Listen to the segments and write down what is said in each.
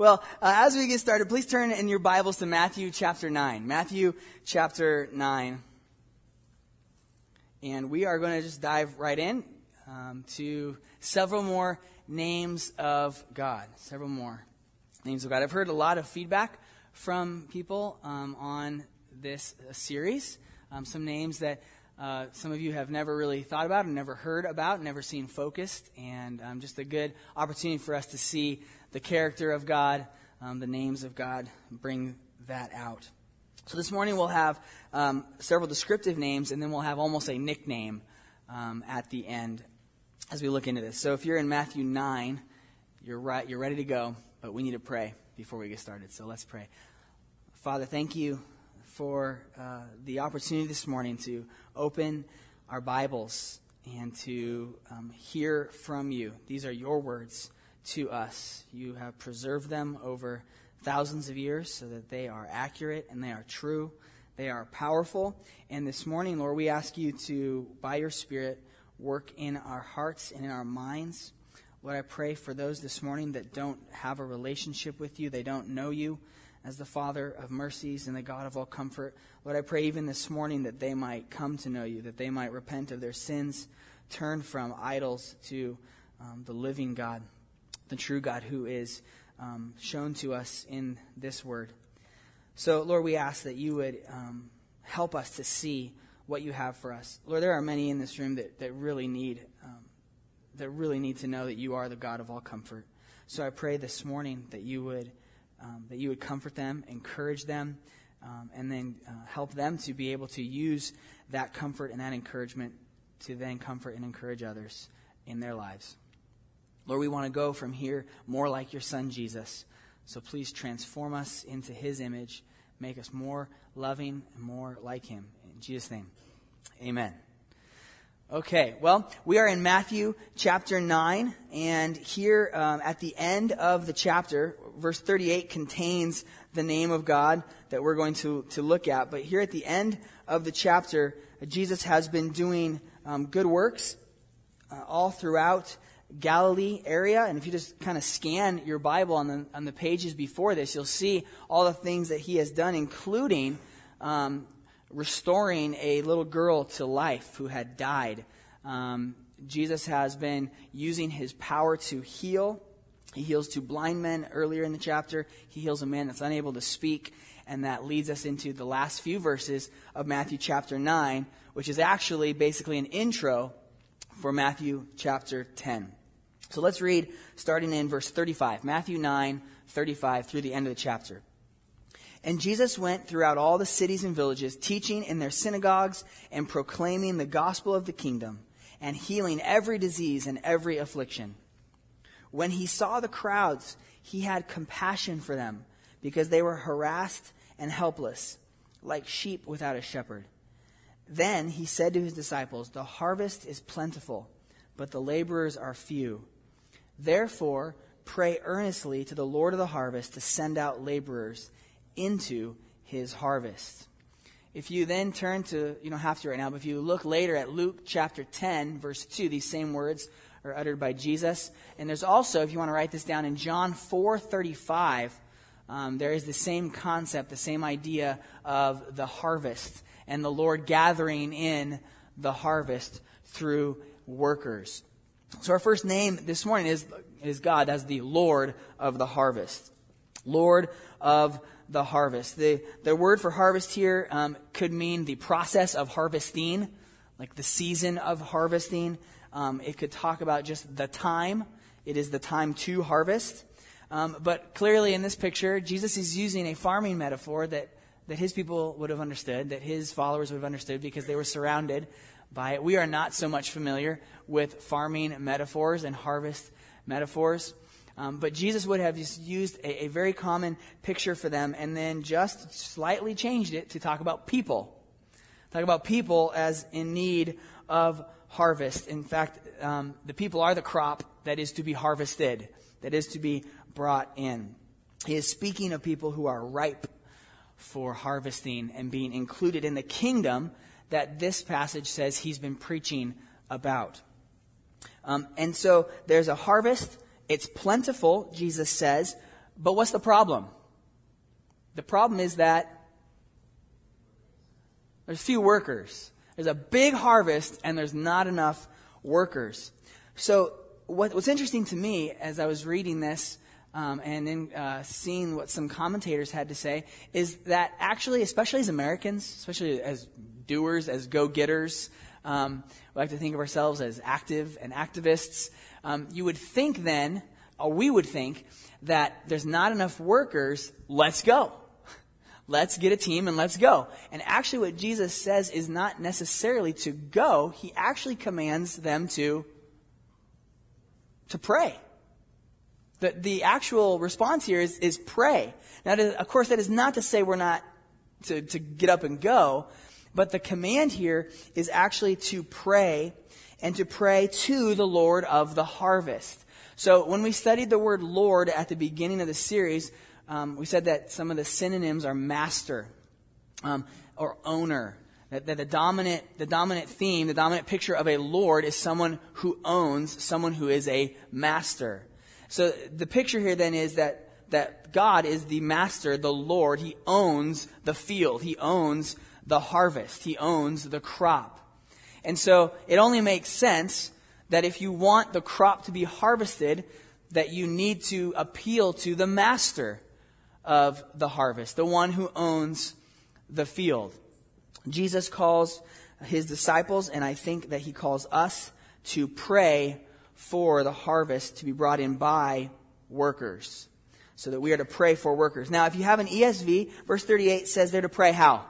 Well, uh, as we get started, please turn in your Bibles to Matthew chapter 9. Matthew chapter 9. And we are going to just dive right in um, to several more names of God. Several more names of God. I've heard a lot of feedback from people um, on this uh, series. Um, some names that uh, some of you have never really thought about and never heard about, never seen focused, and um, just a good opportunity for us to see the character of God, um, the names of God, bring that out. So this morning we'll have um, several descriptive names, and then we'll have almost a nickname um, at the end as we look into this. So if you're in Matthew 9, you're right, you're ready to go, but we need to pray before we get started. So let's pray. Father, thank you for uh, the opportunity this morning to open our Bibles and to um, hear from you. These are your words to us. You have preserved them over thousands of years so that they are accurate and they are true. They are powerful. And this morning, Lord, we ask you to, by your Spirit, work in our hearts and in our minds. Lord, I pray for those this morning that don't have a relationship with you, they don't know you as the Father of mercies and the God of all comfort. Lord, I pray even this morning that they might come to know you, that they might repent of their sins, turn from idols to um, the living God, the true God who is um, shown to us in this word. So, Lord, we ask that you would um, help us to see what you have for us. Lord, there are many in this room that, that really need um, that really need to know that you are the God of all comfort. So I pray this morning that you would um, that you would comfort them, encourage them, um, and then uh, help them to be able to use that comfort and that encouragement to then comfort and encourage others in their lives. Lord, we want to go from here more like your son Jesus. So please transform us into his image, make us more loving and more like him. In Jesus' name, amen. Okay, well, we are in Matthew chapter 9, and here um, at the end of the chapter, verse 38 contains the name of God that we're going to, to look at. But here at the end of the chapter, Jesus has been doing um, good works uh, all throughout Galilee area. And if you just kind of scan your Bible on the, on the pages before this, you'll see all the things that he has done, including um, restoring a little girl to life who had died. Um, Jesus has been using his power to heal. He heals two blind men earlier in the chapter. He heals a man that's unable to speak. And that leads us into the last few verses of Matthew chapter 9, which is actually basically an intro for Matthew chapter 10. So let's read starting in verse 35. Matthew 9, 35 through the end of the chapter. And Jesus went throughout all the cities and villages, teaching in their synagogues and proclaiming the gospel of the kingdom and healing every disease and every affliction. When he saw the crowds, he had compassion for them because they were harassed and helpless, like sheep without a shepherd. Then he said to his disciples, The harvest is plentiful, but the laborers are few. Therefore, pray earnestly to the Lord of the harvest to send out laborers into his harvest. If you then turn to, you don't have to right now, but if you look later at Luke chapter 10, verse 2, these same words are uttered by Jesus. And there's also, if you want to write this down, in John 4 35, um, there is the same concept, the same idea of the harvest and the Lord gathering in the harvest through workers. So our first name this morning is, is God as the Lord of the harvest. Lord of the harvest. The, the word for harvest here um, could mean the process of harvesting, like the season of harvesting. Um, it could talk about just the time. It is the time to harvest. Um, but clearly in this picture, Jesus is using a farming metaphor that, that his people would have understood, that his followers would have understood because they were surrounded by it. We are not so much familiar with farming metaphors and harvest metaphors. Um, but Jesus would have used a, a, very common picture for them and then just slightly changed it to talk about people. Talk about people as in need of harvest. In fact, um, the people are the crop that is to be harvested, that is to be brought in. He is speaking of people who are ripe for harvesting and being included in the kingdom that this passage says he's been preaching about. Um, and so there's a harvest it's plentiful, Jesus says, But what's the problem? The problem is that there's few workers. There's a big harvest and there's not enough workers. So what, what's interesting to me as I was reading this um, and then uh, seeing what some commentators had to say is that actually, especially as Americans, especially as doers, as go-getters, um, we like to think of ourselves as active and activists. Um, you would think then, or we would think, that there's not enough workers. Let's go. Let's get a team and let's go. And actually, what Jesus says is not necessarily to go. He actually commands them to to pray. The, the actual response here is, is pray. Now, of course, that is not to say we're not to, to get up and go, but the command here is actually to pray and to pray to the Lord of the harvest. So when we studied the word Lord at the beginning of the series, um, we said that some of the synonyms are master um, or owner. That, that the dominant, the dominant theme, the dominant picture of a Lord is someone who owns, someone who is a master. So the picture here then is that, that God is the master, the Lord. He owns the field. He owns the harvest. He owns the crop. And so it only makes sense that if you want the crop to be harvested, that you need to appeal to the master of the harvest, the one who owns the field. Jesus calls his disciples, and I think that he calls us to pray for the harvest to be brought in by workers. So that we are to pray for workers. Now, if you have an ESV, verse 38 says they're to pray how?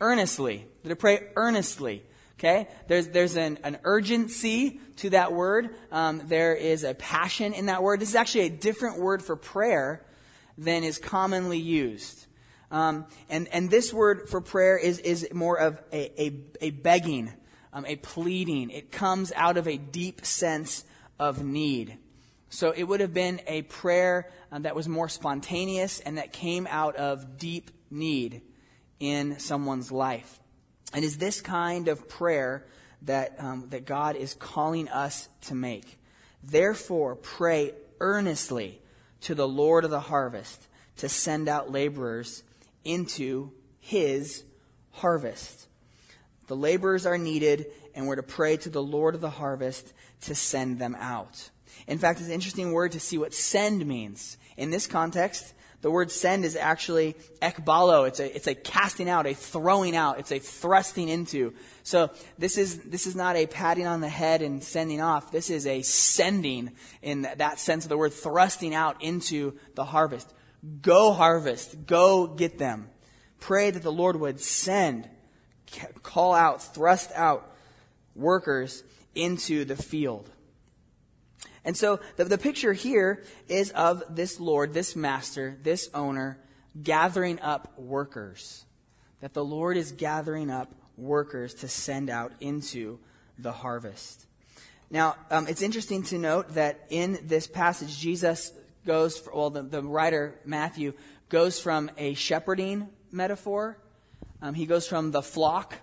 Earnestly. They're to pray earnestly. Okay? There's, there's an, an urgency to that word. Um, there is a passion in that word. This is actually a different word for prayer than is commonly used. Um, and, and this word for prayer is, is more of a, a, a begging, um, a pleading. It comes out of a deep sense of need. So it would have been a prayer uh, that was more spontaneous and that came out of deep need in someone's life. And is this kind of prayer that, um, that God is calling us to make. Therefore, pray earnestly to the Lord of the harvest to send out laborers into his harvest. The laborers are needed, and we're to pray to the Lord of the harvest to send them out. In fact, it's an interesting word to see what send means. In this context, the word send is actually ekbalo. It's a, it's a casting out, a throwing out, it's a thrusting into. So this is, this is not a patting on the head and sending off. This is a sending in that sense of the word, thrusting out into the harvest. Go harvest. Go get them. Pray that the Lord would send, call out, thrust out workers into the field. And so the, the picture here is of this Lord, this master, this owner, gathering up workers. That the Lord is gathering up workers to send out into the harvest. Now, um, it's interesting to note that in this passage, Jesus goes, for, well, the, the writer, Matthew, goes from a shepherding metaphor. Um, he goes from the flock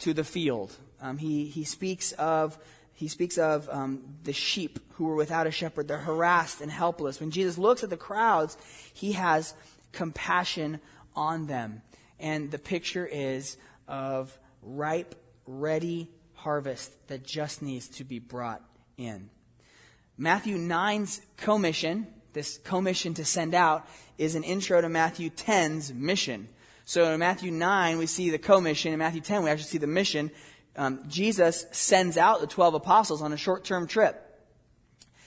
to the field. Um, he, he speaks of, he speaks of um, the sheep who were without a shepherd. They're harassed and helpless. When Jesus looks at the crowds, he has compassion on them. And the picture is of ripe, ready harvest that just needs to be brought in. Matthew 9's commission this commission to send out is an intro to Matthew 10's mission. So in Matthew 9, we see the commission. In Matthew 10, we actually see the mission. Um, Jesus sends out the 12 apostles on a short term trip.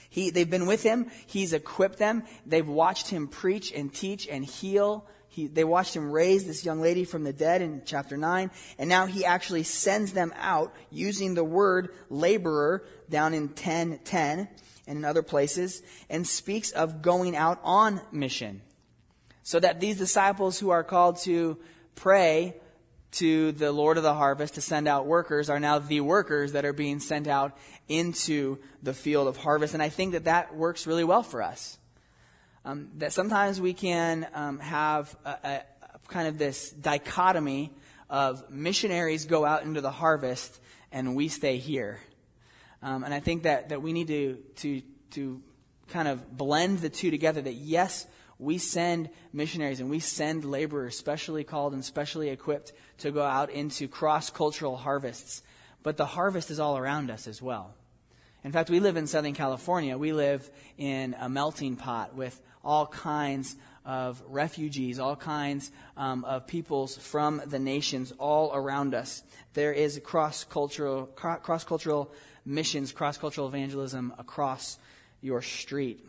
He, they've been with him. He's equipped them. They've watched him preach and teach and heal. He, they watched him raise this young lady from the dead in chapter 9. And now he actually sends them out using the word laborer down in 1010 and in other places, and speaks of going out on mission. So that these disciples who are called to pray to the Lord of the harvest to send out workers are now the workers that are being sent out into the field of harvest. And I think that that works really well for us. Um, that sometimes we can um, have a, a, a kind of this dichotomy of missionaries go out into the harvest and we stay here. Um, and I think that, that we need to, to, to kind of blend the two together that yes, we send missionaries and we send laborers, specially called and specially equipped to go out into cross cultural harvests. But the harvest is all around us as well. In fact, we live in Southern California. We live in a melting pot with all kinds of refugees, all kinds um, of peoples from the nations all around us. There is cross cultural cross cultural missions, cross cultural evangelism across your street.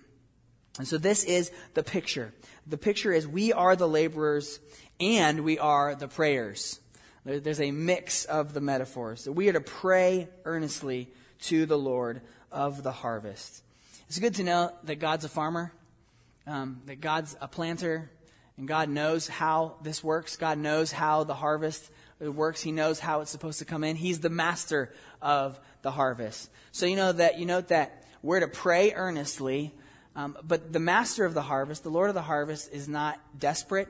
And so this is the picture. The picture is we are the laborers and we are the prayers. There's a mix of the metaphors. We are to pray earnestly to the Lord of the harvest. It's good to know that God's a farmer, um, that God's a planter, and God knows how this works. God knows how the harvest works. He knows how it's supposed to come in. He's the master of the harvest. So you know that you note that we're to pray earnestly um, but the master of the harvest, the Lord of the harvest, is not desperate.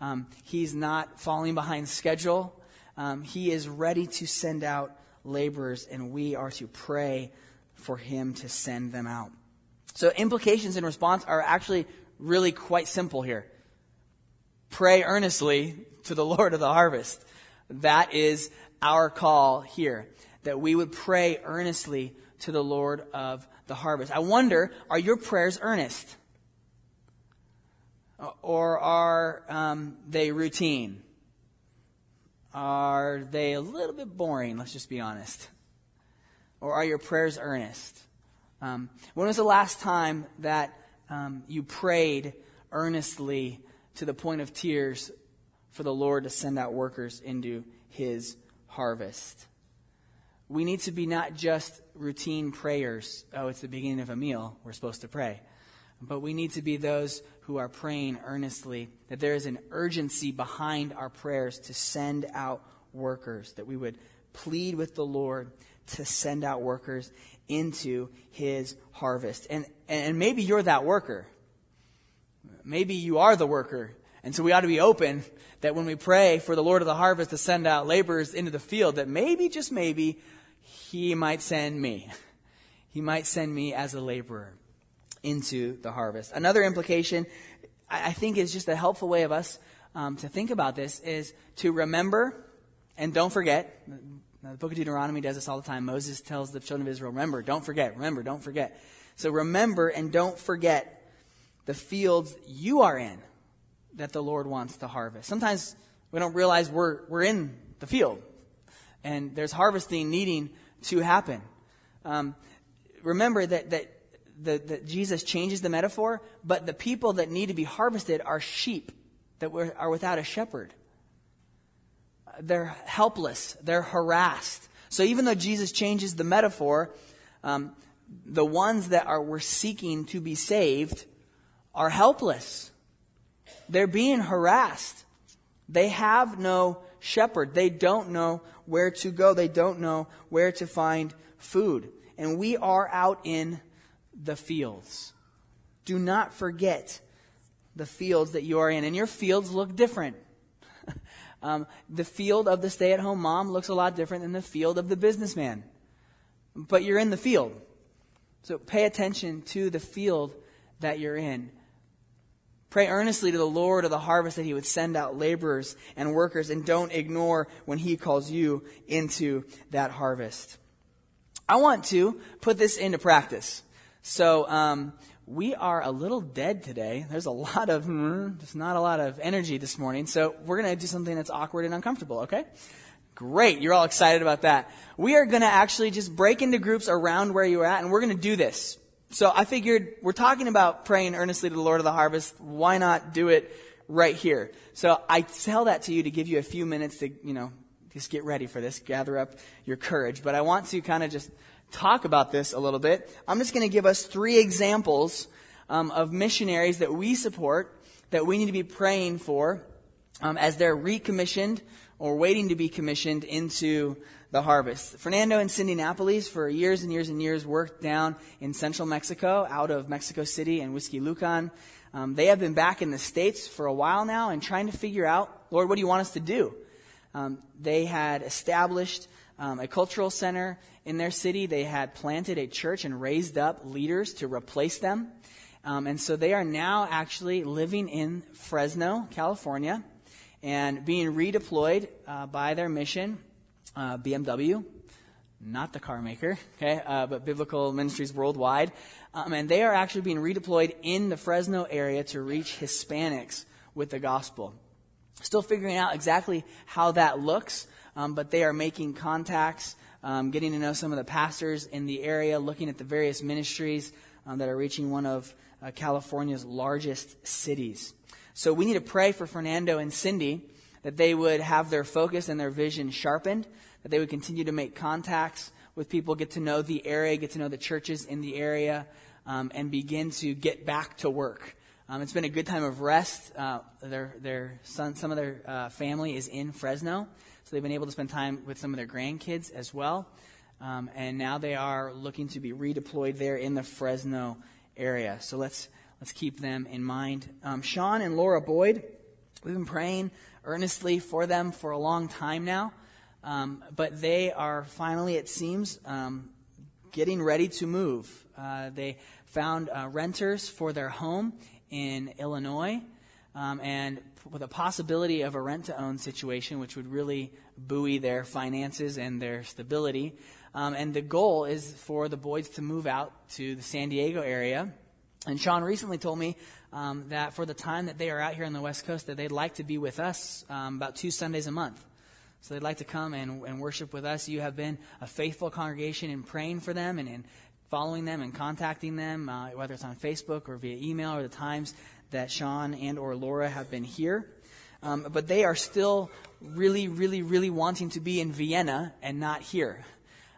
Um, he's not falling behind schedule. Um, he is ready to send out laborers, and we are to pray for him to send them out. So, implications in response are actually really quite simple here. Pray earnestly to the Lord of the harvest. That is our call here. That we would pray earnestly to the Lord of the harvest. I wonder, are your prayers earnest? Or are um, they routine? Are they a little bit boring? Let's just be honest. Or are your prayers earnest? Um, when was the last time that um, you prayed earnestly to the point of tears for the Lord to send out workers into his harvest? We need to be not just routine prayers. Oh, it's the beginning of a meal. We're supposed to pray. But we need to be those who are praying earnestly, that there is an urgency behind our prayers to send out workers, that we would plead with the Lord to send out workers into his harvest. And, and maybe you're that worker. Maybe you are the worker. And so we ought to be open that when we pray for the Lord of the harvest to send out laborers into the field, that maybe, just maybe, he might send me. He might send me as a laborer into the harvest. Another implication, I think, is just a helpful way of us um, to think about this is to remember and don't forget. The book of Deuteronomy does this all the time. Moses tells the children of Israel, remember, don't forget, remember, don't forget. So remember and don't forget the fields you are in that the Lord wants to harvest. Sometimes we don't realize we're, we're in the field and there's harvesting needing to happen. Um, remember that, that, that, that Jesus changes the metaphor, but the people that need to be harvested are sheep that are without a shepherd. They're helpless, they're harassed. So even though Jesus changes the metaphor, um, the ones that are were seeking to be saved are helpless. They're being harassed. They have no shepherd. They don't know where to go. They don't know where to find food. And we are out in the fields. Do not forget the fields that you are in. And your fields look different. um, the field of the stay at home mom looks a lot different than the field of the businessman. But you're in the field. So pay attention to the field that you're in. Pray earnestly to the Lord of the harvest that he would send out laborers and workers, and don't ignore when he calls you into that harvest. I want to put this into practice. So, um, we are a little dead today. There's a lot of, mm, there's not a lot of energy this morning. So, we're going to do something that's awkward and uncomfortable, okay? Great. You're all excited about that. We are going to actually just break into groups around where you're at, and we're going to do this. So I figured we're talking about praying earnestly to the Lord of the harvest. Why not do it right here? So I tell that to you to give you a few minutes to, you know, just get ready for this, gather up your courage. But I want to kind of just talk about this a little bit. I'm just going to give us three examples um, of missionaries that we support that we need to be praying for um, as they're recommissioned or waiting to be commissioned into the harvest. Fernando and Cindy Napoles, for years and years and years, worked down in central Mexico, out of Mexico City and Huixquilucan. Um, they have been back in the States for a while now and trying to figure out, Lord, what do you want us to do? Um, they had established um, a cultural center in their city. They had planted a church and raised up leaders to replace them. Um, and so they are now actually living in Fresno, California, and being redeployed uh, by their mission, uh, BMW, not the car maker, okay, uh, but Biblical Ministries Worldwide. Um, and they are actually being redeployed in the Fresno area to reach Hispanics with the gospel. Still figuring out exactly how that looks, um, but they are making contacts, um, getting to know some of the pastors in the area, looking at the various ministries um, that are reaching one of uh, California's largest cities. So we need to pray for Fernando and Cindy that they would have their focus and their vision sharpened, that they would continue to make contacts with people, get to know the area, get to know the churches in the area, um, and begin to get back to work. Um, it's been a good time of rest. Uh, their their son, some of their uh, family is in Fresno, so they've been able to spend time with some of their grandkids as well. Um, and now they are looking to be redeployed there in the Fresno area. So let's let's keep them in mind. Um, Sean and Laura Boyd, we've been praying earnestly for them for a long time now, um, but they are finally, it seems, um, getting ready to move. Uh, they found uh, renters for their home in Illinois, um, and with a possibility of a rent to own situation, which would really buoy their finances and their stability. Um, and the goal is for the Boyds to move out to the San Diego area. And Sean recently told me um, that for the time that they are out here on the West Coast, that they'd like to be with us um, about two Sundays a month. So they'd like to come and, and worship with us. You have been a faithful congregation in praying for them and in following them and contacting them, uh, whether it's on Facebook or via email or the times that Sean and or Laura have been here. Um, but they are still really, really, really wanting to be in Vienna and not here.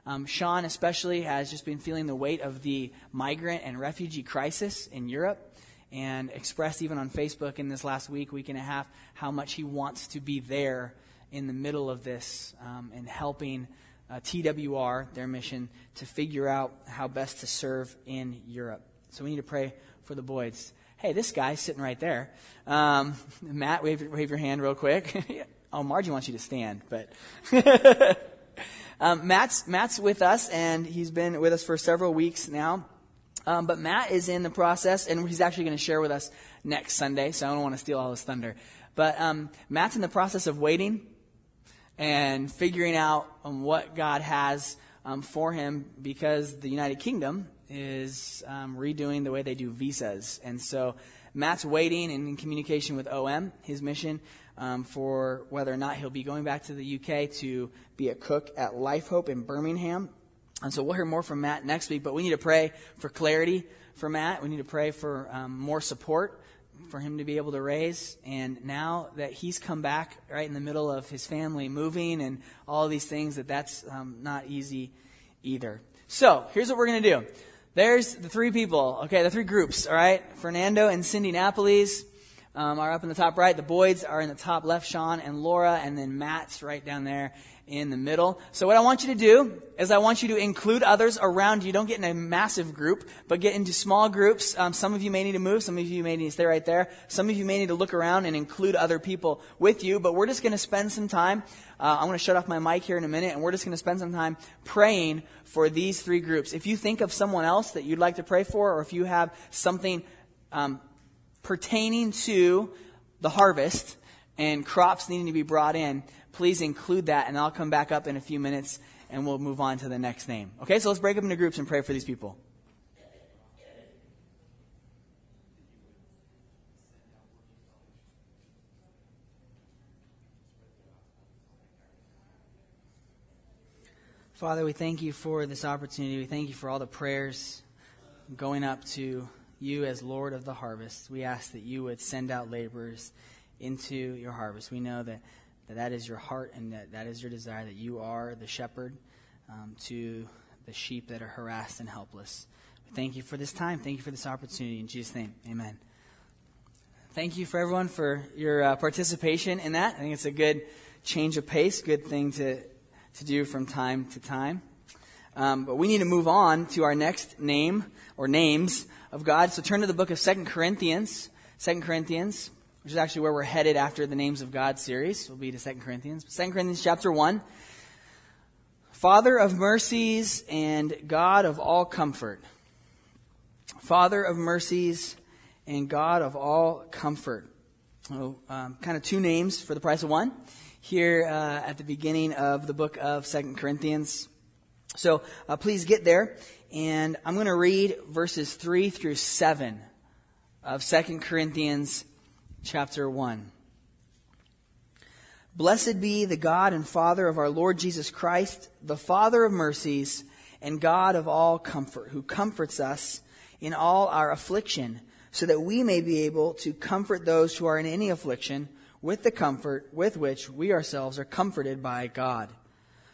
Um, Sean, especially, has just been feeling the weight of the migrant and refugee crisis in Europe and expressed even on Facebook in this last week, week and a half, how much he wants to be there in the middle of this um, and helping uh, TWR, their mission, to figure out how best to serve in Europe. So we need to pray for the Boyds. Hey, this guy's sitting right there. Um, Matt, wave, wave your hand real quick. oh, Margie wants you to stand, but. um, Matt's, Matt's with us, and he's been with us for several weeks now. Um, but Matt is in the process, and he's actually going to share with us next Sunday, so I don't want to steal all his thunder. But um, Matt's in the process of waiting and figuring out um, what God has um, for him because the United Kingdom is um, redoing the way they do visas. And so Matt's waiting and in communication with OM, his mission, um, for whether or not he'll be going back to the UK to be a cook at Life Hope in Birmingham. And so we'll hear more from Matt next week, but we need to pray for clarity for Matt. We need to pray for um, more support for him to be able to raise. And now that he's come back right in the middle of his family moving and all these things, that that's um, not easy either. So here's what we're going to do. There's the three people, okay, the three groups, all right? Fernando and Cindy Napoles um, are up in the top right. The Boyds are in the top left, Sean and Laura, and then Matt's right down there in the middle. So what I want you to do is I want you to include others around you. Don't get in a massive group, but get into small groups. Um, some of you may need to move. Some of you may need to stay right there. Some of you may need to look around and include other people with you. But we're just going to spend some time. Uh, I'm going to shut off my mic here in a minute, and we're just going to spend some time praying for these three groups. If you think of someone else that you'd like to pray for, or if you have something um, pertaining to the harvest and crops needing to be brought in, please include that, and I'll come back up in a few minutes and we'll move on to the next name. Okay, so let's break up into groups and pray for these people. Father, we thank you for this opportunity. We thank you for all the prayers going up to you as Lord of the harvest. We ask that you would send out laborers into your harvest. We know that that that is your heart and that that is your desire, that you are the shepherd um, to the sheep that are harassed and helpless. Thank you for this time. Thank you for this opportunity. In Jesus' name, amen. Thank you for everyone for your uh, participation in that. I think it's a good change of pace, good thing to, to do from time to time. Um, but we need to move on to our next name or names of God. So turn to the book of Second Corinthians. Second Corinthians which is actually where we're headed after the Names of God series. We'll be to 2 Corinthians. 2 Corinthians chapter 1. Father of mercies and God of all comfort. Father of mercies and God of all comfort. Oh, um, kind of two names for the price of one here uh, at the beginning of the book of Second Corinthians. So uh, please get there, and I'm going to read verses 3 through 7 of Second Corinthians chapter 1. Blessed be the God and Father of our Lord Jesus Christ, the Father of mercies and God of all comfort, who comforts us in all our affliction, so that we may be able to comfort those who are in any affliction with the comfort with which we ourselves are comforted by God.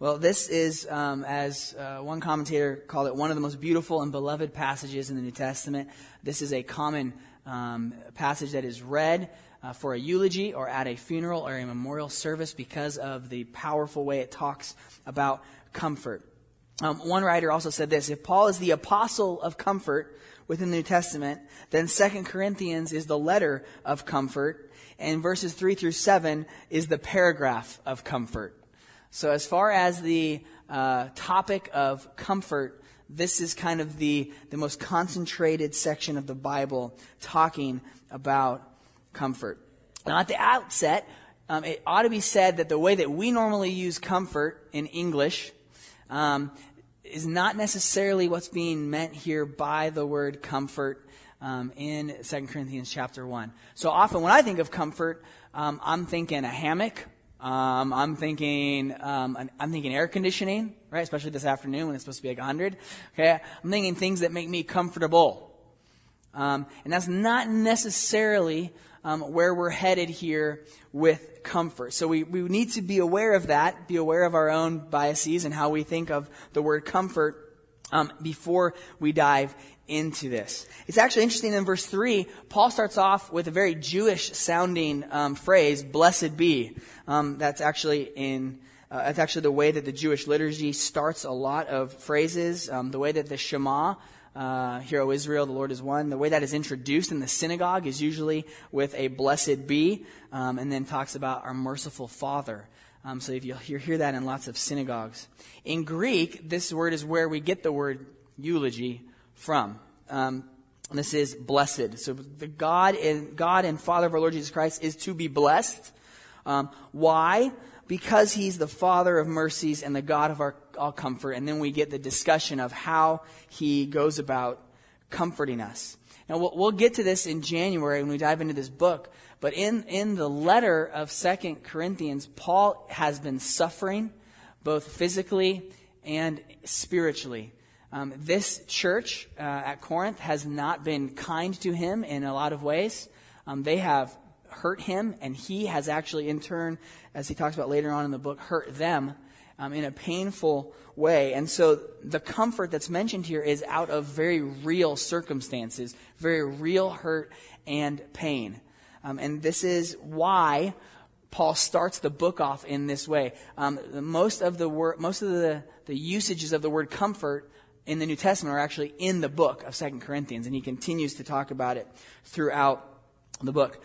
Well, this is, um, as uh, one commentator called it, one of the most beautiful and beloved passages in the New Testament. This is a common um, passage that is read uh, for a eulogy or at a funeral or a memorial service because of the powerful way it talks about comfort. Um, one writer also said this if Paul is the apostle of comfort within the New Testament, then Second Corinthians is the letter of comfort, and verses 3 through 7 is the paragraph of comfort. So, as far as the uh, topic of comfort, this is kind of the, the most concentrated section of the Bible talking about comfort. Now, at the outset, um, it ought to be said that the way that we normally use comfort in English um, is not necessarily what's being meant here by the word comfort um, in 2 Corinthians chapter 1. So often when I think of comfort, um, I'm thinking a hammock. Um, I'm thinking um, I'm thinking air conditioning, right? Especially this afternoon when it's supposed to be like 100. Okay, I'm thinking things that make me comfortable, um, and that's not necessarily um, where we're headed here with comfort. So we, we need to be aware of that, be aware of our own biases and how we think of the word comfort um, before we dive into this. It's actually interesting in verse 3, Paul starts off with a very Jewish sounding um, phrase, blessed be. Um, that's actually in. Uh, that's actually the way that the Jewish liturgy starts a lot of phrases. Um, the way that the Shema uh, Hear, O Israel, the Lord is one. The way that is introduced in the synagogue is usually with a blessed be, um, and then talks about our merciful Father. Um, so if you hear, hear that in lots of synagogues. In Greek, this word is where we get the word eulogy from. Um, this is blessed. So the God and God and Father of our Lord Jesus Christ is to be blessed. Um, why? Because He's the Father of mercies and the God of our all comfort. And then we get the discussion of how he goes about comforting us. Now, we'll, we'll get to this in January when we dive into this book. But in, in the letter of Second Corinthians, Paul has been suffering both physically and spiritually. Um, this church uh, at Corinth has not been kind to him in a lot of ways. Um, they have hurt him, and he has actually, in turn, as he talks about later on in the book, hurt them um, in a painful way. And so the comfort that's mentioned here is out of very real circumstances, very real hurt and pain. Um, and this is why Paul starts the book off in this way. Um, most of the word, most of the, the usages of the word comfort in the New Testament are actually in the book of Second Corinthians, and he continues to talk about it throughout the book.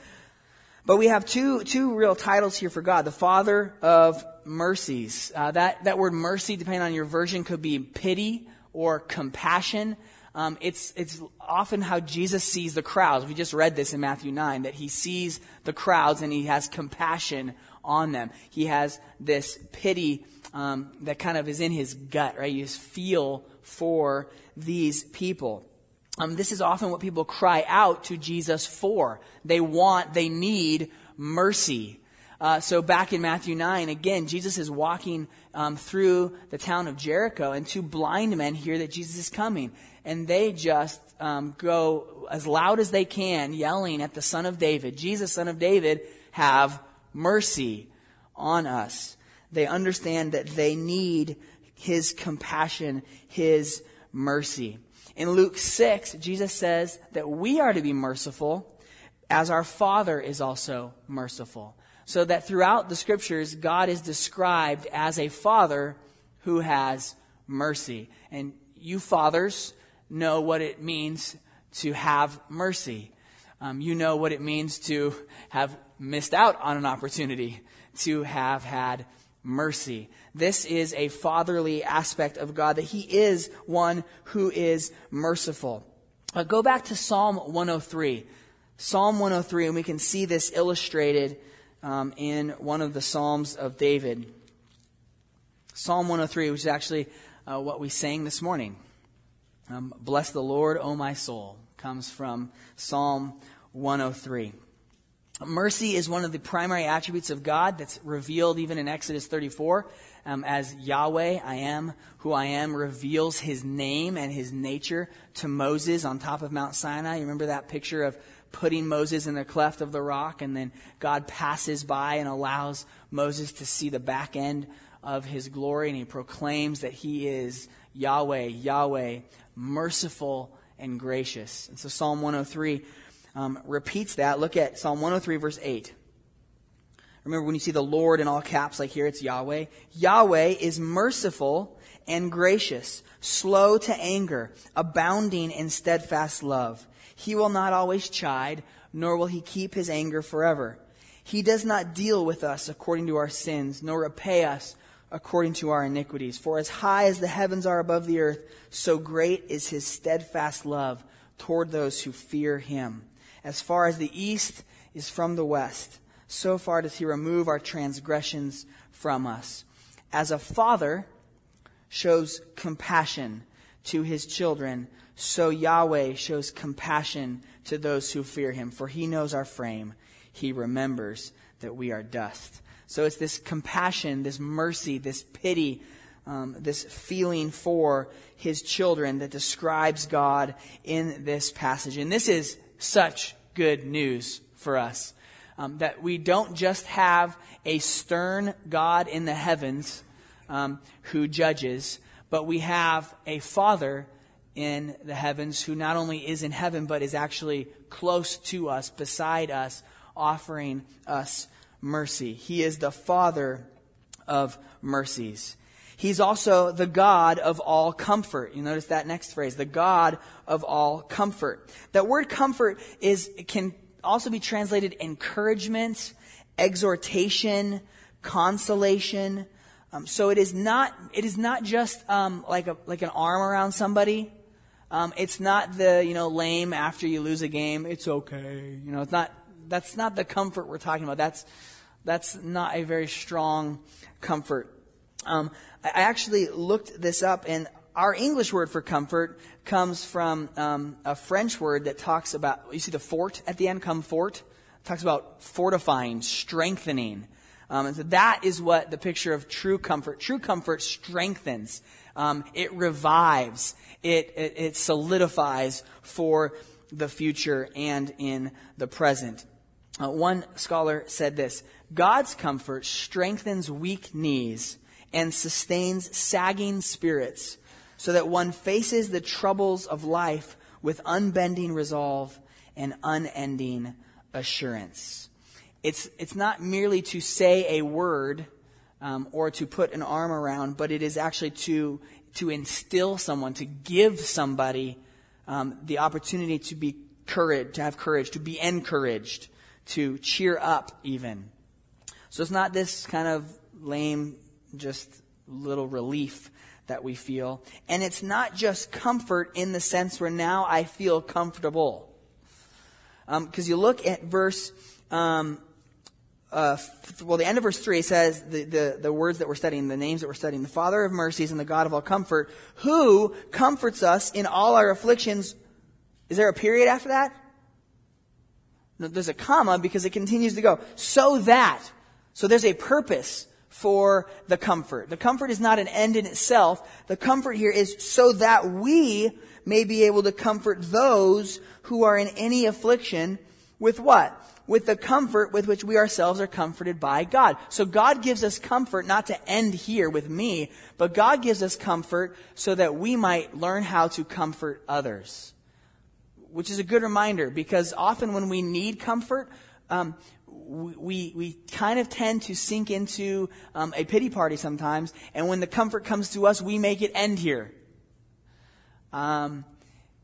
But we have two, two real titles here for God. The Father of mercies. Uh, that, that word mercy, depending on your version, could be pity or compassion. Um, it's, it's often how Jesus sees the crowds. We just read this in Matthew 9, that he sees the crowds and he has compassion on them. He has this pity um, that kind of is in his gut, right? You just feel for these people. Um, this is often what people cry out to Jesus for. They want, they need mercy. Uh, so back in Matthew 9, again, Jesus is walking um, through the town of Jericho, and two blind men hear that Jesus is coming. And they just um, go as loud as they can, yelling at the Son of David, Jesus, Son of David, have mercy on us. They understand that they need his compassion, his mercy. In Luke 6, Jesus says that we are to be merciful as our Father is also merciful. So that throughout the scriptures, God is described as a father who has mercy. And you fathers know what it means to have mercy. Um, you know what it means to have missed out on an opportunity, to have had mercy. This is a fatherly aspect of God, that He is one who is merciful. Uh, go back to Psalm 103. Psalm 103, and we can see this illustrated um, in one of the Psalms of David. Psalm 103, which is actually uh, what we sang this morning. Um, Bless the Lord, O my soul, comes from Psalm 103. Mercy is one of the primary attributes of God that's revealed even in Exodus 34. Um, as Yahweh, I am who I am, reveals his name and his nature to Moses on top of Mount Sinai. You remember that picture of putting Moses in the cleft of the rock, and then God passes by and allows Moses to see the back end of his glory, and he proclaims that he is Yahweh, Yahweh, merciful and gracious. And so Psalm 103 um, repeats that. Look at Psalm 103, verse 8. Remember when you see the Lord in all caps, like here it's Yahweh? Yahweh is merciful and gracious, slow to anger, abounding in steadfast love. He will not always chide, nor will he keep his anger forever. He does not deal with us according to our sins, nor repay us according to our iniquities. For as high as the heavens are above the earth, so great is his steadfast love toward those who fear him. As far as the east is from the west, so far does he remove our transgressions from us. As a father shows compassion to his children, so Yahweh shows compassion to those who fear him. For he knows our frame. He remembers that we are dust. So it's this compassion, this mercy, this pity, um, this feeling for his children that describes God in this passage. And this is such good news for us. Um, that we don't just have a stern God in the heavens um, who judges, but we have a Father in the heavens who not only is in heaven, but is actually close to us, beside us, offering us mercy. He is the Father of mercies. He's also the God of all comfort. You notice that next phrase, the God of all comfort. That word comfort is, can also be translated encouragement, exhortation, consolation. Um, so it is not, it is not just um, like a like an arm around somebody. Um, it's not the you know lame after you lose a game. It's okay. You know, it's not. That's not the comfort we're talking about. That's that's not a very strong comfort. Um, I actually looked this up, and our English word for comfort comes from um, a French word that talks about, you see the fort at the end, come fort? It talks about fortifying, strengthening. Um, and so that is what the picture of true comfort. True comfort strengthens. Um, it revives. It, it, it solidifies for the future and in the present. Uh, one scholar said this God's comfort strengthens weak knees and sustains sagging spirits so that one faces the troubles of life with unbending resolve and unending assurance. It's, it's not merely to say a word um, or to put an arm around, but it is actually to, to instill someone, to give somebody um, the opportunity to be courage, to have courage, to be encouraged, to cheer up even. So it's not this kind of lame, just little relief that we feel. And it's not just comfort in the sense where now I feel comfortable. Because um, you look at verse, um, uh, well, the end of verse 3 says the, the, the words that we're studying, the names that we're studying, the Father of mercies and the God of all comfort, who comforts us in all our afflictions. Is there a period after that? No, there's a comma because it continues to go. So that so there's a purpose for the comfort. The comfort is not an end in itself. The comfort here is so that we may be able to comfort those who are in any affliction with what? with the comfort with which we ourselves are comforted by God. So God gives us comfort not to end here with me, but God gives us comfort so that we might learn how to comfort others. Which is a good reminder because often when we need comfort, um, we, we kind of tend to sink into um, a pity party sometimes, and when the comfort comes to us, we make it end here. Um,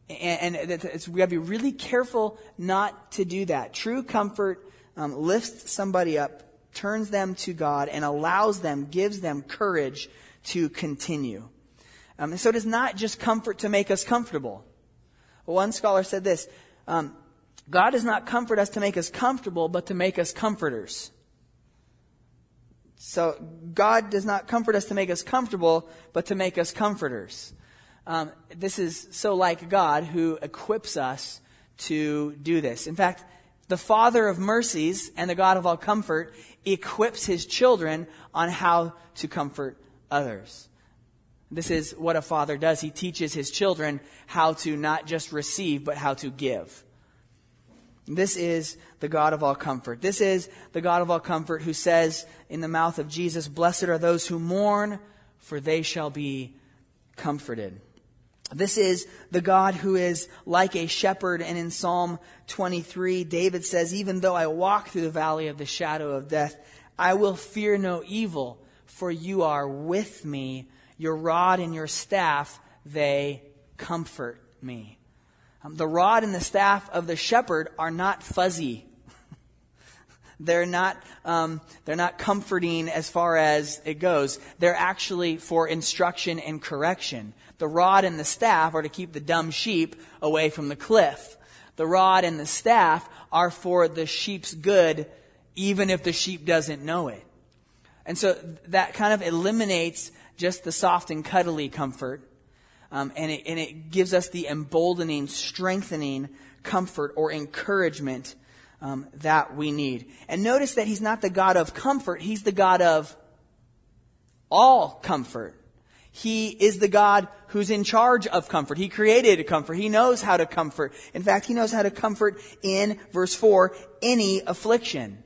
and, and we have to be really careful not to do that. True comfort um, lifts somebody up, turns them to God, and allows them, gives them courage to continue. Um, and so it is not just comfort to make us comfortable. One scholar said this um, God does not comfort us to make us comfortable, but to make us comforters. So God does not comfort us to make us comfortable, but to make us comforters. Um, this is so like God who equips us to do this. In fact, the Father of mercies and the God of all comfort equips his children on how to comfort others. This is what a father does. He teaches his children how to not just receive, but how to give. This is the God of all comfort. This is the God of all comfort who says in the mouth of Jesus, Blessed are those who mourn, for they shall be comforted. This is the God who is like a shepherd. And in Psalm 23, David says, Even though I walk through the valley of the shadow of death, I will fear no evil, for you are with me. Your rod and your staff, they comfort me. Um, the rod and the staff of the shepherd are not fuzzy. they're not um, they're not comforting as far as it goes. They're actually for instruction and correction. The rod and the staff are to keep the dumb sheep away from the cliff. The rod and the staff are for the sheep's good, even if the sheep doesn't know it. And so that kind of eliminates just the soft and cuddly comfort. Um, and, it, and it gives us the emboldening, strengthening comfort or encouragement um, that we need. And notice that he's not the God of comfort, he's the God of all comfort. He is the God who's in charge of comfort. He created comfort. He knows how to comfort. In fact, he knows how to comfort in verse 4 any affliction.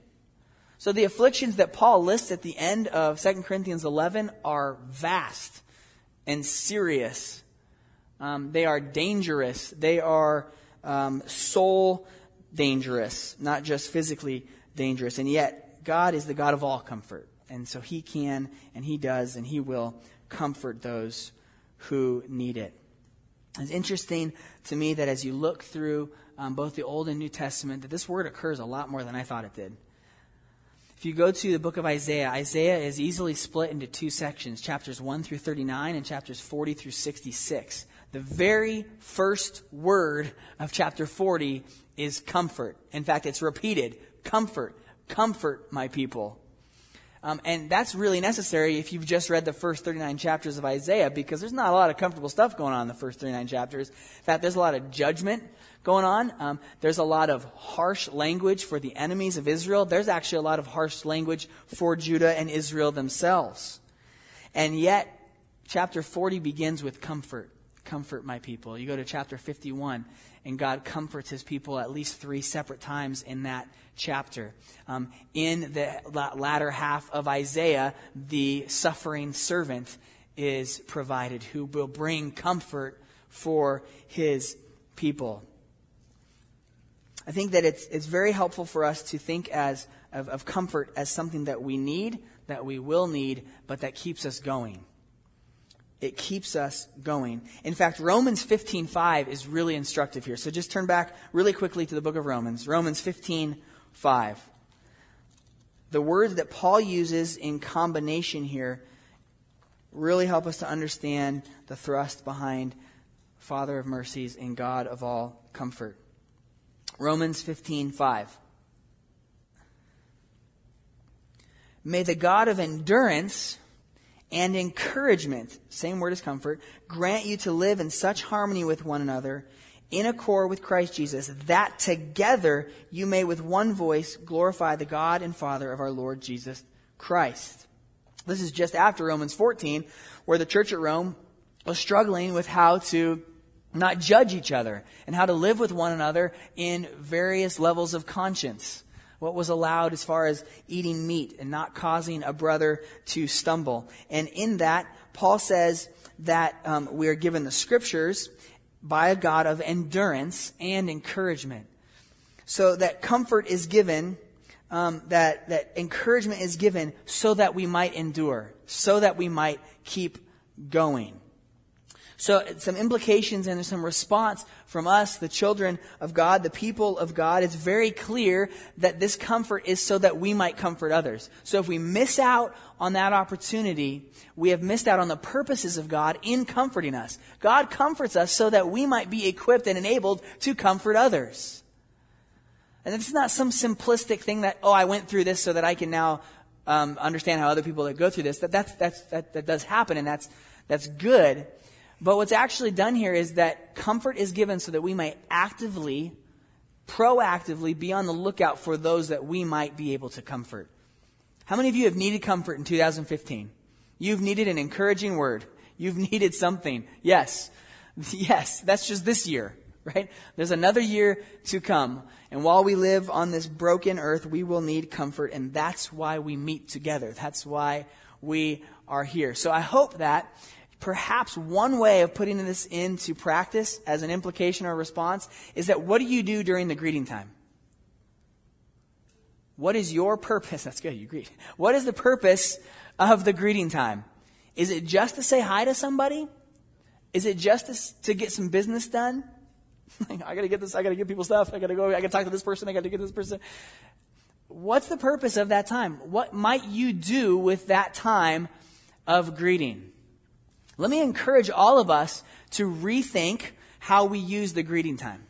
So the afflictions that Paul lists at the end of 2 Corinthians 11 are vast and serious. Um, they are dangerous. They are um, soul dangerous, not just physically dangerous. And yet, God is the God of all comfort. And so he can, and he does, and he will comfort those who need it. It's interesting to me that as you look through um, both the Old and New Testament, that this word occurs a lot more than I thought it did. If you go to the book of Isaiah, Isaiah is easily split into two sections, chapters 1 through 39 and chapters 40 through 66. The very first word of chapter 40 is comfort. In fact, it's repeated comfort, comfort my people. Um, and that's really necessary if you've just read the first 39 chapters of Isaiah because there's not a lot of comfortable stuff going on in the first 39 chapters. In fact, there's a lot of judgment going on. Um, there's a lot of harsh language for the enemies of Israel. There's actually a lot of harsh language for Judah and Israel themselves. And yet, chapter 40 begins with comfort. Comfort my people. You go to chapter 51, and God comforts his people at least three separate times in that chapter. Um, in the latter half of Isaiah, the suffering servant is provided who will bring comfort for his people. I think that it's, it's very helpful for us to think as, of, of comfort as something that we need, that we will need, but that keeps us going it keeps us going. In fact, Romans 15:5 is really instructive here. So just turn back really quickly to the book of Romans. Romans 15:5. The words that Paul uses in combination here really help us to understand the thrust behind Father of mercies and God of all comfort. Romans 15:5. May the God of endurance and encouragement, same word as comfort, grant you to live in such harmony with one another, in accord with Christ Jesus, that together you may with one voice glorify the God and Father of our Lord Jesus Christ. This is just after Romans 14, where the church at Rome was struggling with how to not judge each other and how to live with one another in various levels of conscience. What was allowed as far as eating meat and not causing a brother to stumble. And in that, Paul says that um, we are given the scriptures by a God of endurance and encouragement. So that comfort is given, um, that, that encouragement is given so that we might endure, so that we might keep going. So, some implications and some response from us, the children of God, the people of God. It's very clear that this comfort is so that we might comfort others. So, if we miss out on that opportunity, we have missed out on the purposes of God in comforting us. God comforts us so that we might be equipped and enabled to comfort others. And it's not some simplistic thing that, oh, I went through this so that I can now um, understand how other people that go through this. That, that's, that's, that, that does happen, and that's, that's good. But what's actually done here is that comfort is given so that we may actively, proactively be on the lookout for those that we might be able to comfort. How many of you have needed comfort in 2015? You've needed an encouraging word. You've needed something. Yes. Yes. That's just this year, right? There's another year to come. And while we live on this broken earth, we will need comfort. And that's why we meet together. That's why we are here. So I hope that perhaps one way of putting this into practice as an implication or response is that what do you do during the greeting time? What is your purpose? That's good, you greet. What is the purpose of the greeting time? Is it just to say hi to somebody? Is it just to, to get some business done? I gotta get this, I gotta give people stuff, I gotta go, I gotta talk to this person, I gotta get this person. What's the purpose of that time? What might you do with that time of greeting? Let me encourage all of us to rethink how we use the greeting time.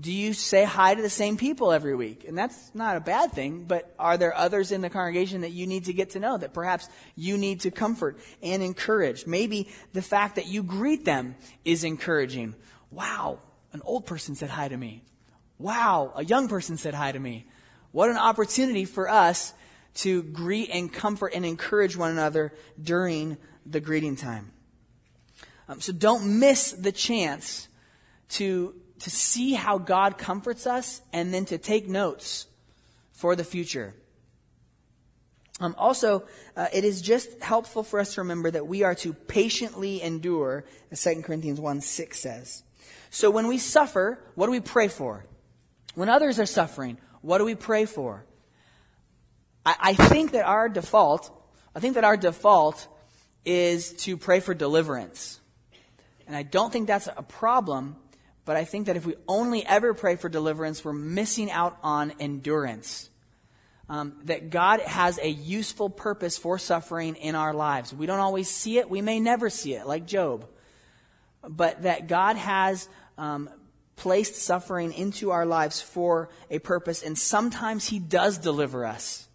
Do you say hi to the same people every week? And that's not a bad thing, but are there others in the congregation that you need to get to know that perhaps you need to comfort and encourage? Maybe the fact that you greet them is encouraging. Wow, an old person said hi to me. Wow, a young person said hi to me. What an opportunity for us to greet and comfort and encourage one another during the greeting time. Um, so don't miss the chance to, to see how God comforts us and then to take notes for the future. Um, also, uh, it is just helpful for us to remember that we are to patiently endure, as 2 Corinthians 1 6 says. So when we suffer, what do we pray for? When others are suffering, what do we pray for? I, I think that our default, I think that our default is to pray for deliverance. And I don't think that's a problem, but I think that if we only ever pray for deliverance, we're missing out on endurance. Um, that God has a useful purpose for suffering in our lives. We don't always see it, we may never see it, like Job. But that God has um, placed suffering into our lives for a purpose, and sometimes He does deliver us.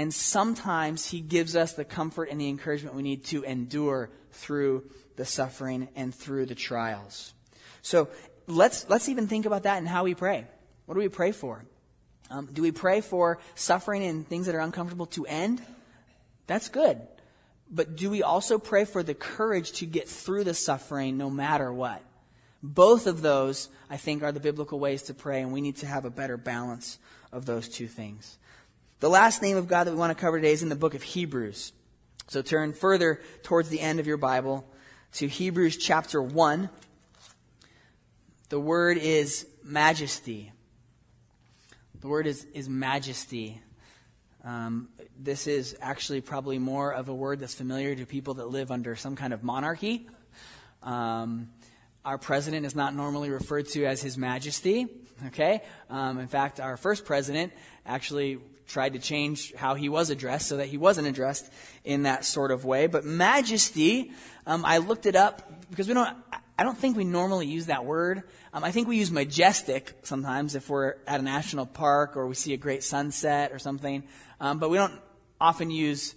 And sometimes He gives us the comfort and the encouragement we need to endure through the suffering and through the trials. So let's, let's even think about that and how we pray. What do we pray for? Um, do we pray for suffering and things that are uncomfortable to end? That's good. But do we also pray for the courage to get through the suffering no matter what? Both of those, I think, are the biblical ways to pray, and we need to have a better balance of those two things. The last name of God that we want to cover today is in the book of Hebrews. So turn further towards the end of your Bible to Hebrews chapter 1. The word is majesty. The word is, is majesty. Um, this is actually probably more of a word that's familiar to people that live under some kind of monarchy. Um, our president is not normally referred to as His Majesty. Okay? Um, in fact, our first president actually tried to change how he was addressed so that he wasn't addressed in that sort of way. But majesty, um, I looked it up because we don't, I don't think we normally use that word. Um, I think we use majestic sometimes if we're at a national park or we see a great sunset or something. Um, but we don't often use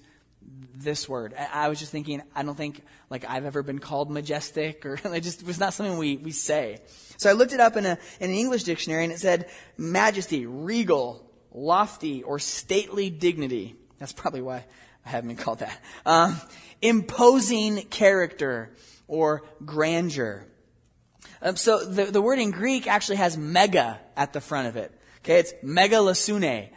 this word. I, I, was just thinking, I don't think like I've ever been called majestic or it just was not something we, we say. So I looked it up in, a, in an English dictionary and it said majesty, regal, lofty or stately dignity. That's probably why I haven't been called that. Um, imposing character or grandeur. Um, so the, the word in Greek actually has mega at the front of it. Okay, it's megalosune.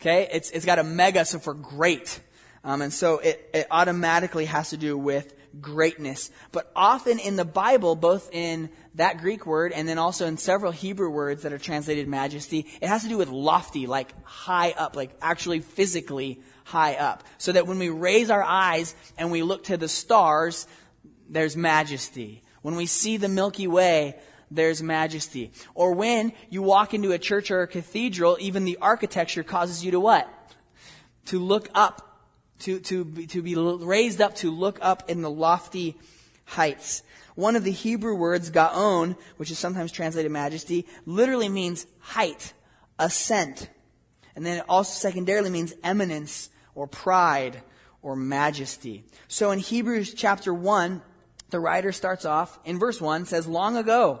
Okay, it's, it's got a mega, so for great. Um, and so it, it automatically has to do with greatness. But often in the Bible, both in that Greek word and then also in several Hebrew words that are translated majesty, it has to do with lofty, like high up, like actually physically high up. So that when we raise our eyes and we look to the stars, there's majesty. When we see the Milky Way, there's majesty. Or when you walk into a church or a cathedral, even the architecture causes you to what? To look up. To, to, to be raised up, to look up in the lofty heights. One of the Hebrew words, gaon, which is sometimes translated majesty, literally means height, ascent. And then it also secondarily means eminence or pride or majesty. So in Hebrews chapter 1, the writer starts off in verse 1 says, Long ago,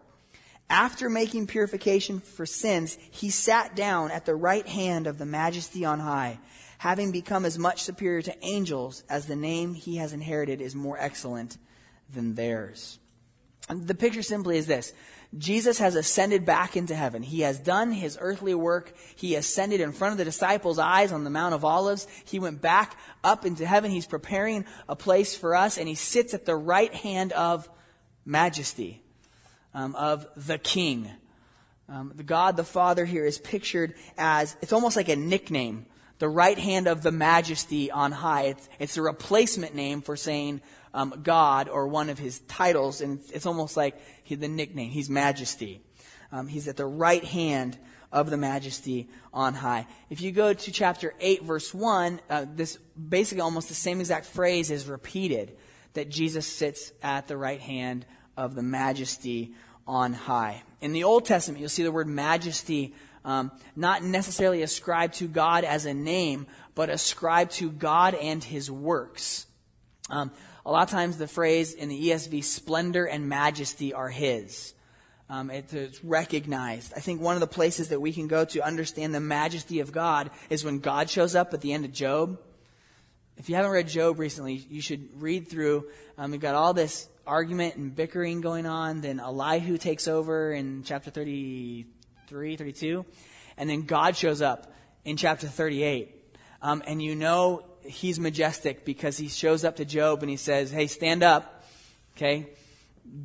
After making purification for sins, he sat down at the right hand of the majesty on high, having become as much superior to angels as the name he has inherited is more excellent than theirs. And the picture simply is this. Jesus has ascended back into heaven. He has done his earthly work. He ascended in front of the disciples' eyes on the Mount of Olives. He went back up into heaven. He's preparing a place for us, and he sits at the right hand of majesty um, of the king. Um, the God the Father here is pictured as, it's almost like a nickname, the right hand of the majesty on high. It's, it's a replacement name for saying um, God or one of his titles, and it's, it's almost like he, the nickname. He's majesty. Um, he's at the right hand of the majesty on high. If you go to chapter 8, verse 1, uh, this basically almost the same exact phrase is repeated that Jesus sits at the right hand of the majesty on high. In the Old Testament, you'll see the word majesty um, not necessarily ascribed to God as a name, but ascribed to God and his works. Um, a lot of times the phrase in the ESV, splendor and majesty are his. Um, it's recognized. I think one of the places that we can go to understand the majesty of God is when God shows up at the end of Job. If you haven't read Job recently, you should read through. Um, we've got all this argument and bickering going on. Then Elihu takes over in chapter 33, 32. And then God shows up in chapter 38. Um, and you know he's majestic because he shows up to Job and he says, Hey, stand up. Okay.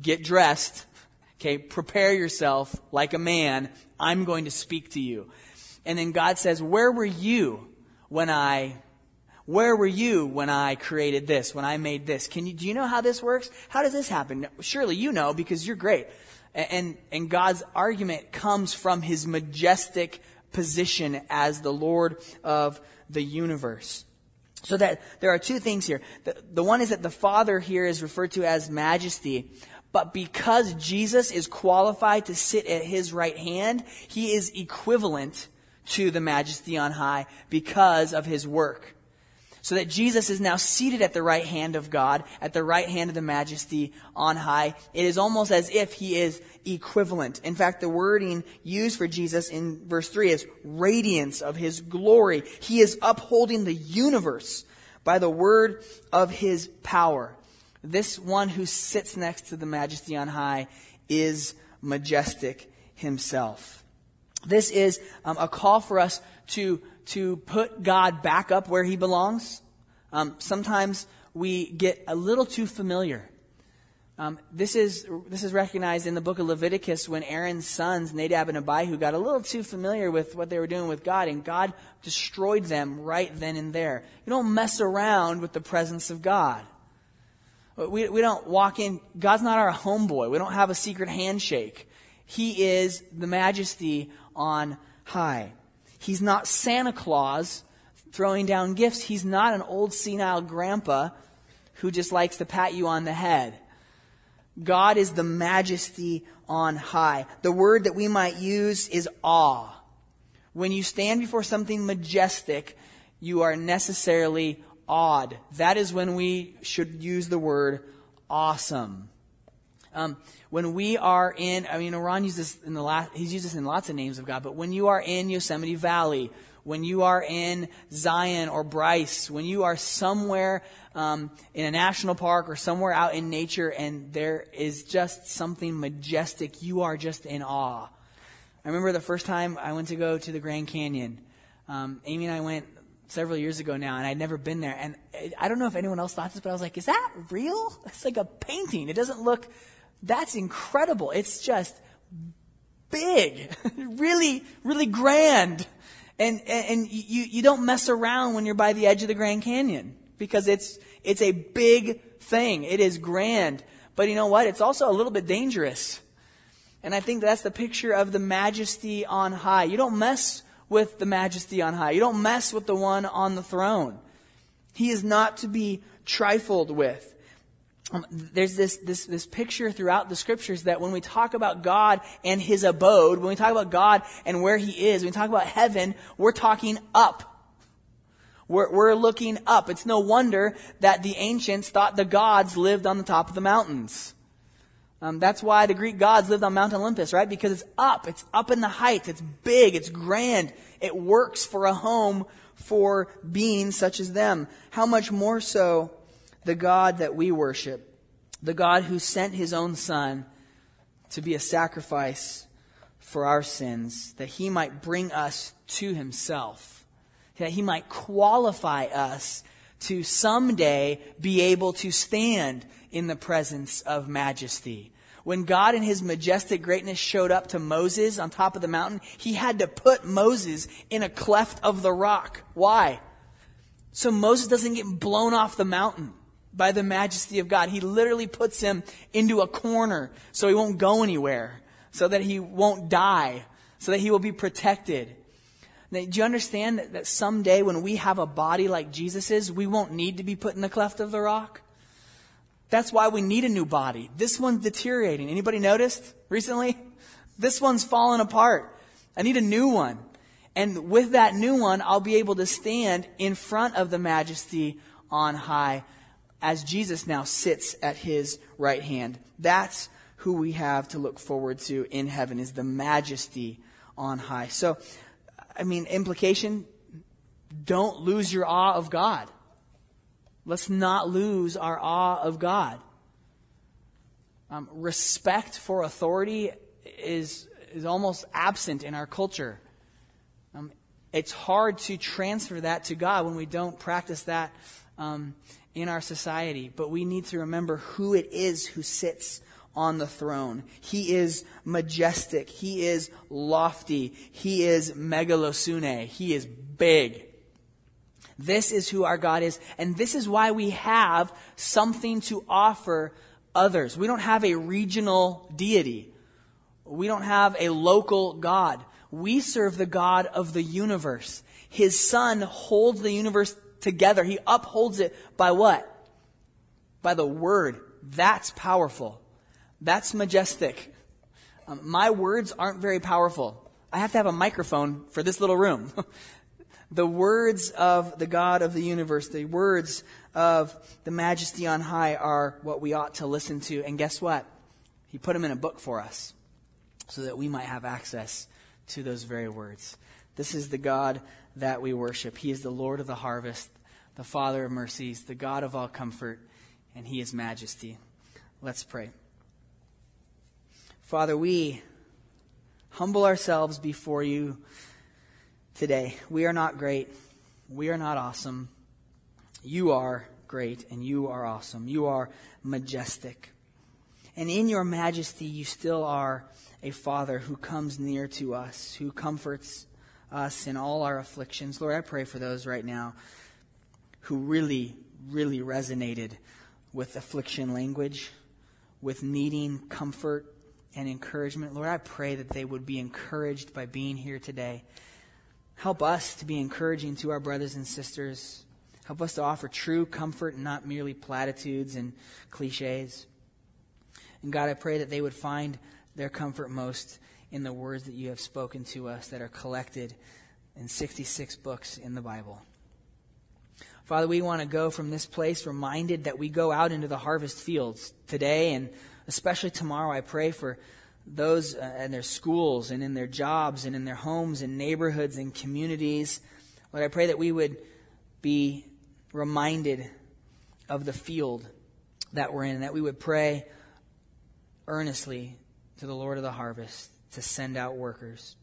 Get dressed. Okay. Prepare yourself like a man. I'm going to speak to you. And then God says, Where were you when I where were you when I created this, when I made this? Can you, do you know how this works? How does this happen? Surely you know because you're great. And, and God's argument comes from his majestic position as the Lord of the universe. So that there are two things here. The, the one is that the Father here is referred to as majesty, but because Jesus is qualified to sit at his right hand, he is equivalent to the majesty on high because of his work so that Jesus is now seated at the right hand of God, at the right hand of the majesty on high. It is almost as if he is equivalent. In fact, the wording used for Jesus in verse 3 is radiance of his glory. He is upholding the universe by the word of his power. This one who sits next to the majesty on high is majestic himself. This is um, a call for us to to put God back up where he belongs. Um, sometimes we get a little too familiar. Um, this is this is recognized in the book of Leviticus when Aaron's sons Nadab and Abihu got a little too familiar with what they were doing with God, and God destroyed them right then and there. You don't mess around with the presence of God. We, we don't walk in. God's not our homeboy. We don't have a secret handshake. He is the majesty on high. He's not Santa Claus throwing down gifts. He's not an old senile grandpa who just likes to pat you on the head. God is the majesty on high. The word that we might use is awe. When you stand before something majestic, you are necessarily awed. That is when we should use the word awesome. Um, when we are in, I mean, Ron uses this in the last, he's used this in lots of names of God, but when you are in Yosemite Valley, when you are in Zion or Bryce, when you are somewhere um, in a national park or somewhere out in nature and there is just something majestic, you are just in awe. I remember the first time I went to go to the Grand Canyon. Um, Amy and I went several years ago now, and I'd never been there. And I don't know if anyone else thought this, but I was like, is that real? It's like a painting. It doesn't look, that's incredible. It's just big, really, really grand. And, and, you, you don't mess around when you're by the edge of the Grand Canyon because it's, it's a big thing. It is grand. But you know what? It's also a little bit dangerous. And I think that's the picture of the majesty on high. You don't mess with the majesty on high. You don't mess with the one on the throne. He is not to be trifled with. Um, there's this, this, this picture throughout the scriptures that when we talk about God and his abode, when we talk about God and where he is, when we talk about heaven, we're talking up. We're, we're looking up. It's no wonder that the ancients thought the gods lived on the top of the mountains. Um, that's why the Greek gods lived on Mount Olympus, right? Because it's up. It's up in the heights. It's big. It's grand. It works for a home for beings such as them. How much more so the God that we worship, the God who sent his own Son to be a sacrifice for our sins, that he might bring us to himself, that he might qualify us to someday be able to stand in the presence of majesty. When God in his majestic greatness showed up to Moses on top of the mountain, he had to put Moses in a cleft of the rock. Why? So Moses doesn't get blown off the mountain by the majesty of God. He literally puts him into a corner so he won't go anywhere, so that he won't die, so that he will be protected. Now, do you understand that, someday when we have a body like Jesus's, we won't need to be put in the cleft of the rock? That's why we need a new body. This one's deteriorating. Anybody noticed recently? This one's fallen apart. I need a new one. And with that new one, I'll be able to stand in front of the majesty on high as Jesus now sits at his right hand. That's who we have to look forward to in heaven is the majesty on high. So, I mean, implication, don't lose your awe of God. Let's not lose our awe of God. Um, respect for authority is, is almost absent in our culture. Um, it's hard to transfer that to God when we don't practice that um, in our society. But we need to remember who it is who sits on the throne. He is majestic. He is lofty. He is megalosune. He is big. This is who our God is. And this is why we have something to offer others. We don't have a regional deity. We don't have a local God. We serve the God of the universe. His son holds the universe together. He upholds it by what? By the word. That's powerful. That's majestic. Um, my words aren't very powerful. I have to have a microphone for this little room. the words of the God of the universe, the words of the majesty on high are what we ought to listen to. And guess what? He put them in a book for us so that we might have access to those very words. This is the God that we worship. He is the Lord of the harvest, the Father of mercies, the God of all comfort, and He is majesty. Let's pray. Father, we humble ourselves before you today. We are not great. We are not awesome. You are great and you are awesome. You are majestic. And in your majesty, you still are a Father who comes near to us, who comforts us in all our afflictions. Lord, I pray for those right now who really, really resonated with affliction language, with needing comfort and encouragement. Lord, I pray that they would be encouraged by being here today. Help us to be encouraging to our brothers and sisters. Help us to offer true comfort and not merely platitudes and cliches. And God, I pray that they would find their comfort most in the words that you have spoken to us that are collected in 66 books in the Bible. Father, we want to go from this place reminded that we go out into the harvest fields today and especially tomorrow. I pray for those uh, in their schools and in their jobs and in their homes and neighborhoods and communities. Lord, I pray that we would be reminded of the field that we're in, and that we would pray earnestly to the Lord of the harvest to send out workers.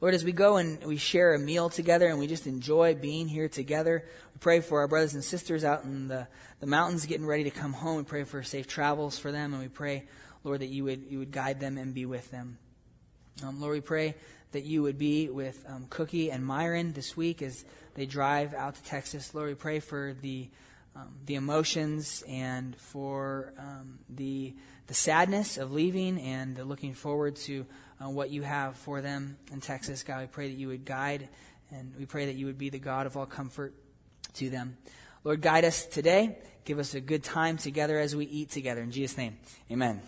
Lord, as we go and we share a meal together and we just enjoy being here together, we pray for our brothers and sisters out in the, the mountains getting ready to come home. We pray for safe travels for them, and we pray, Lord, that you would, you would guide them and be with them. Um, Lord, we pray that you would be with um, Cookie and Myron this week as they drive out to Texas. Lord, we pray for the um, the emotions and for um, the the sadness of leaving and the looking forward to uh, what you have for them in Texas. God, we pray that you would guide and we pray that you would be the God of all comfort to them. Lord, guide us today. Give us a good time together as we eat together. In Jesus' name, amen.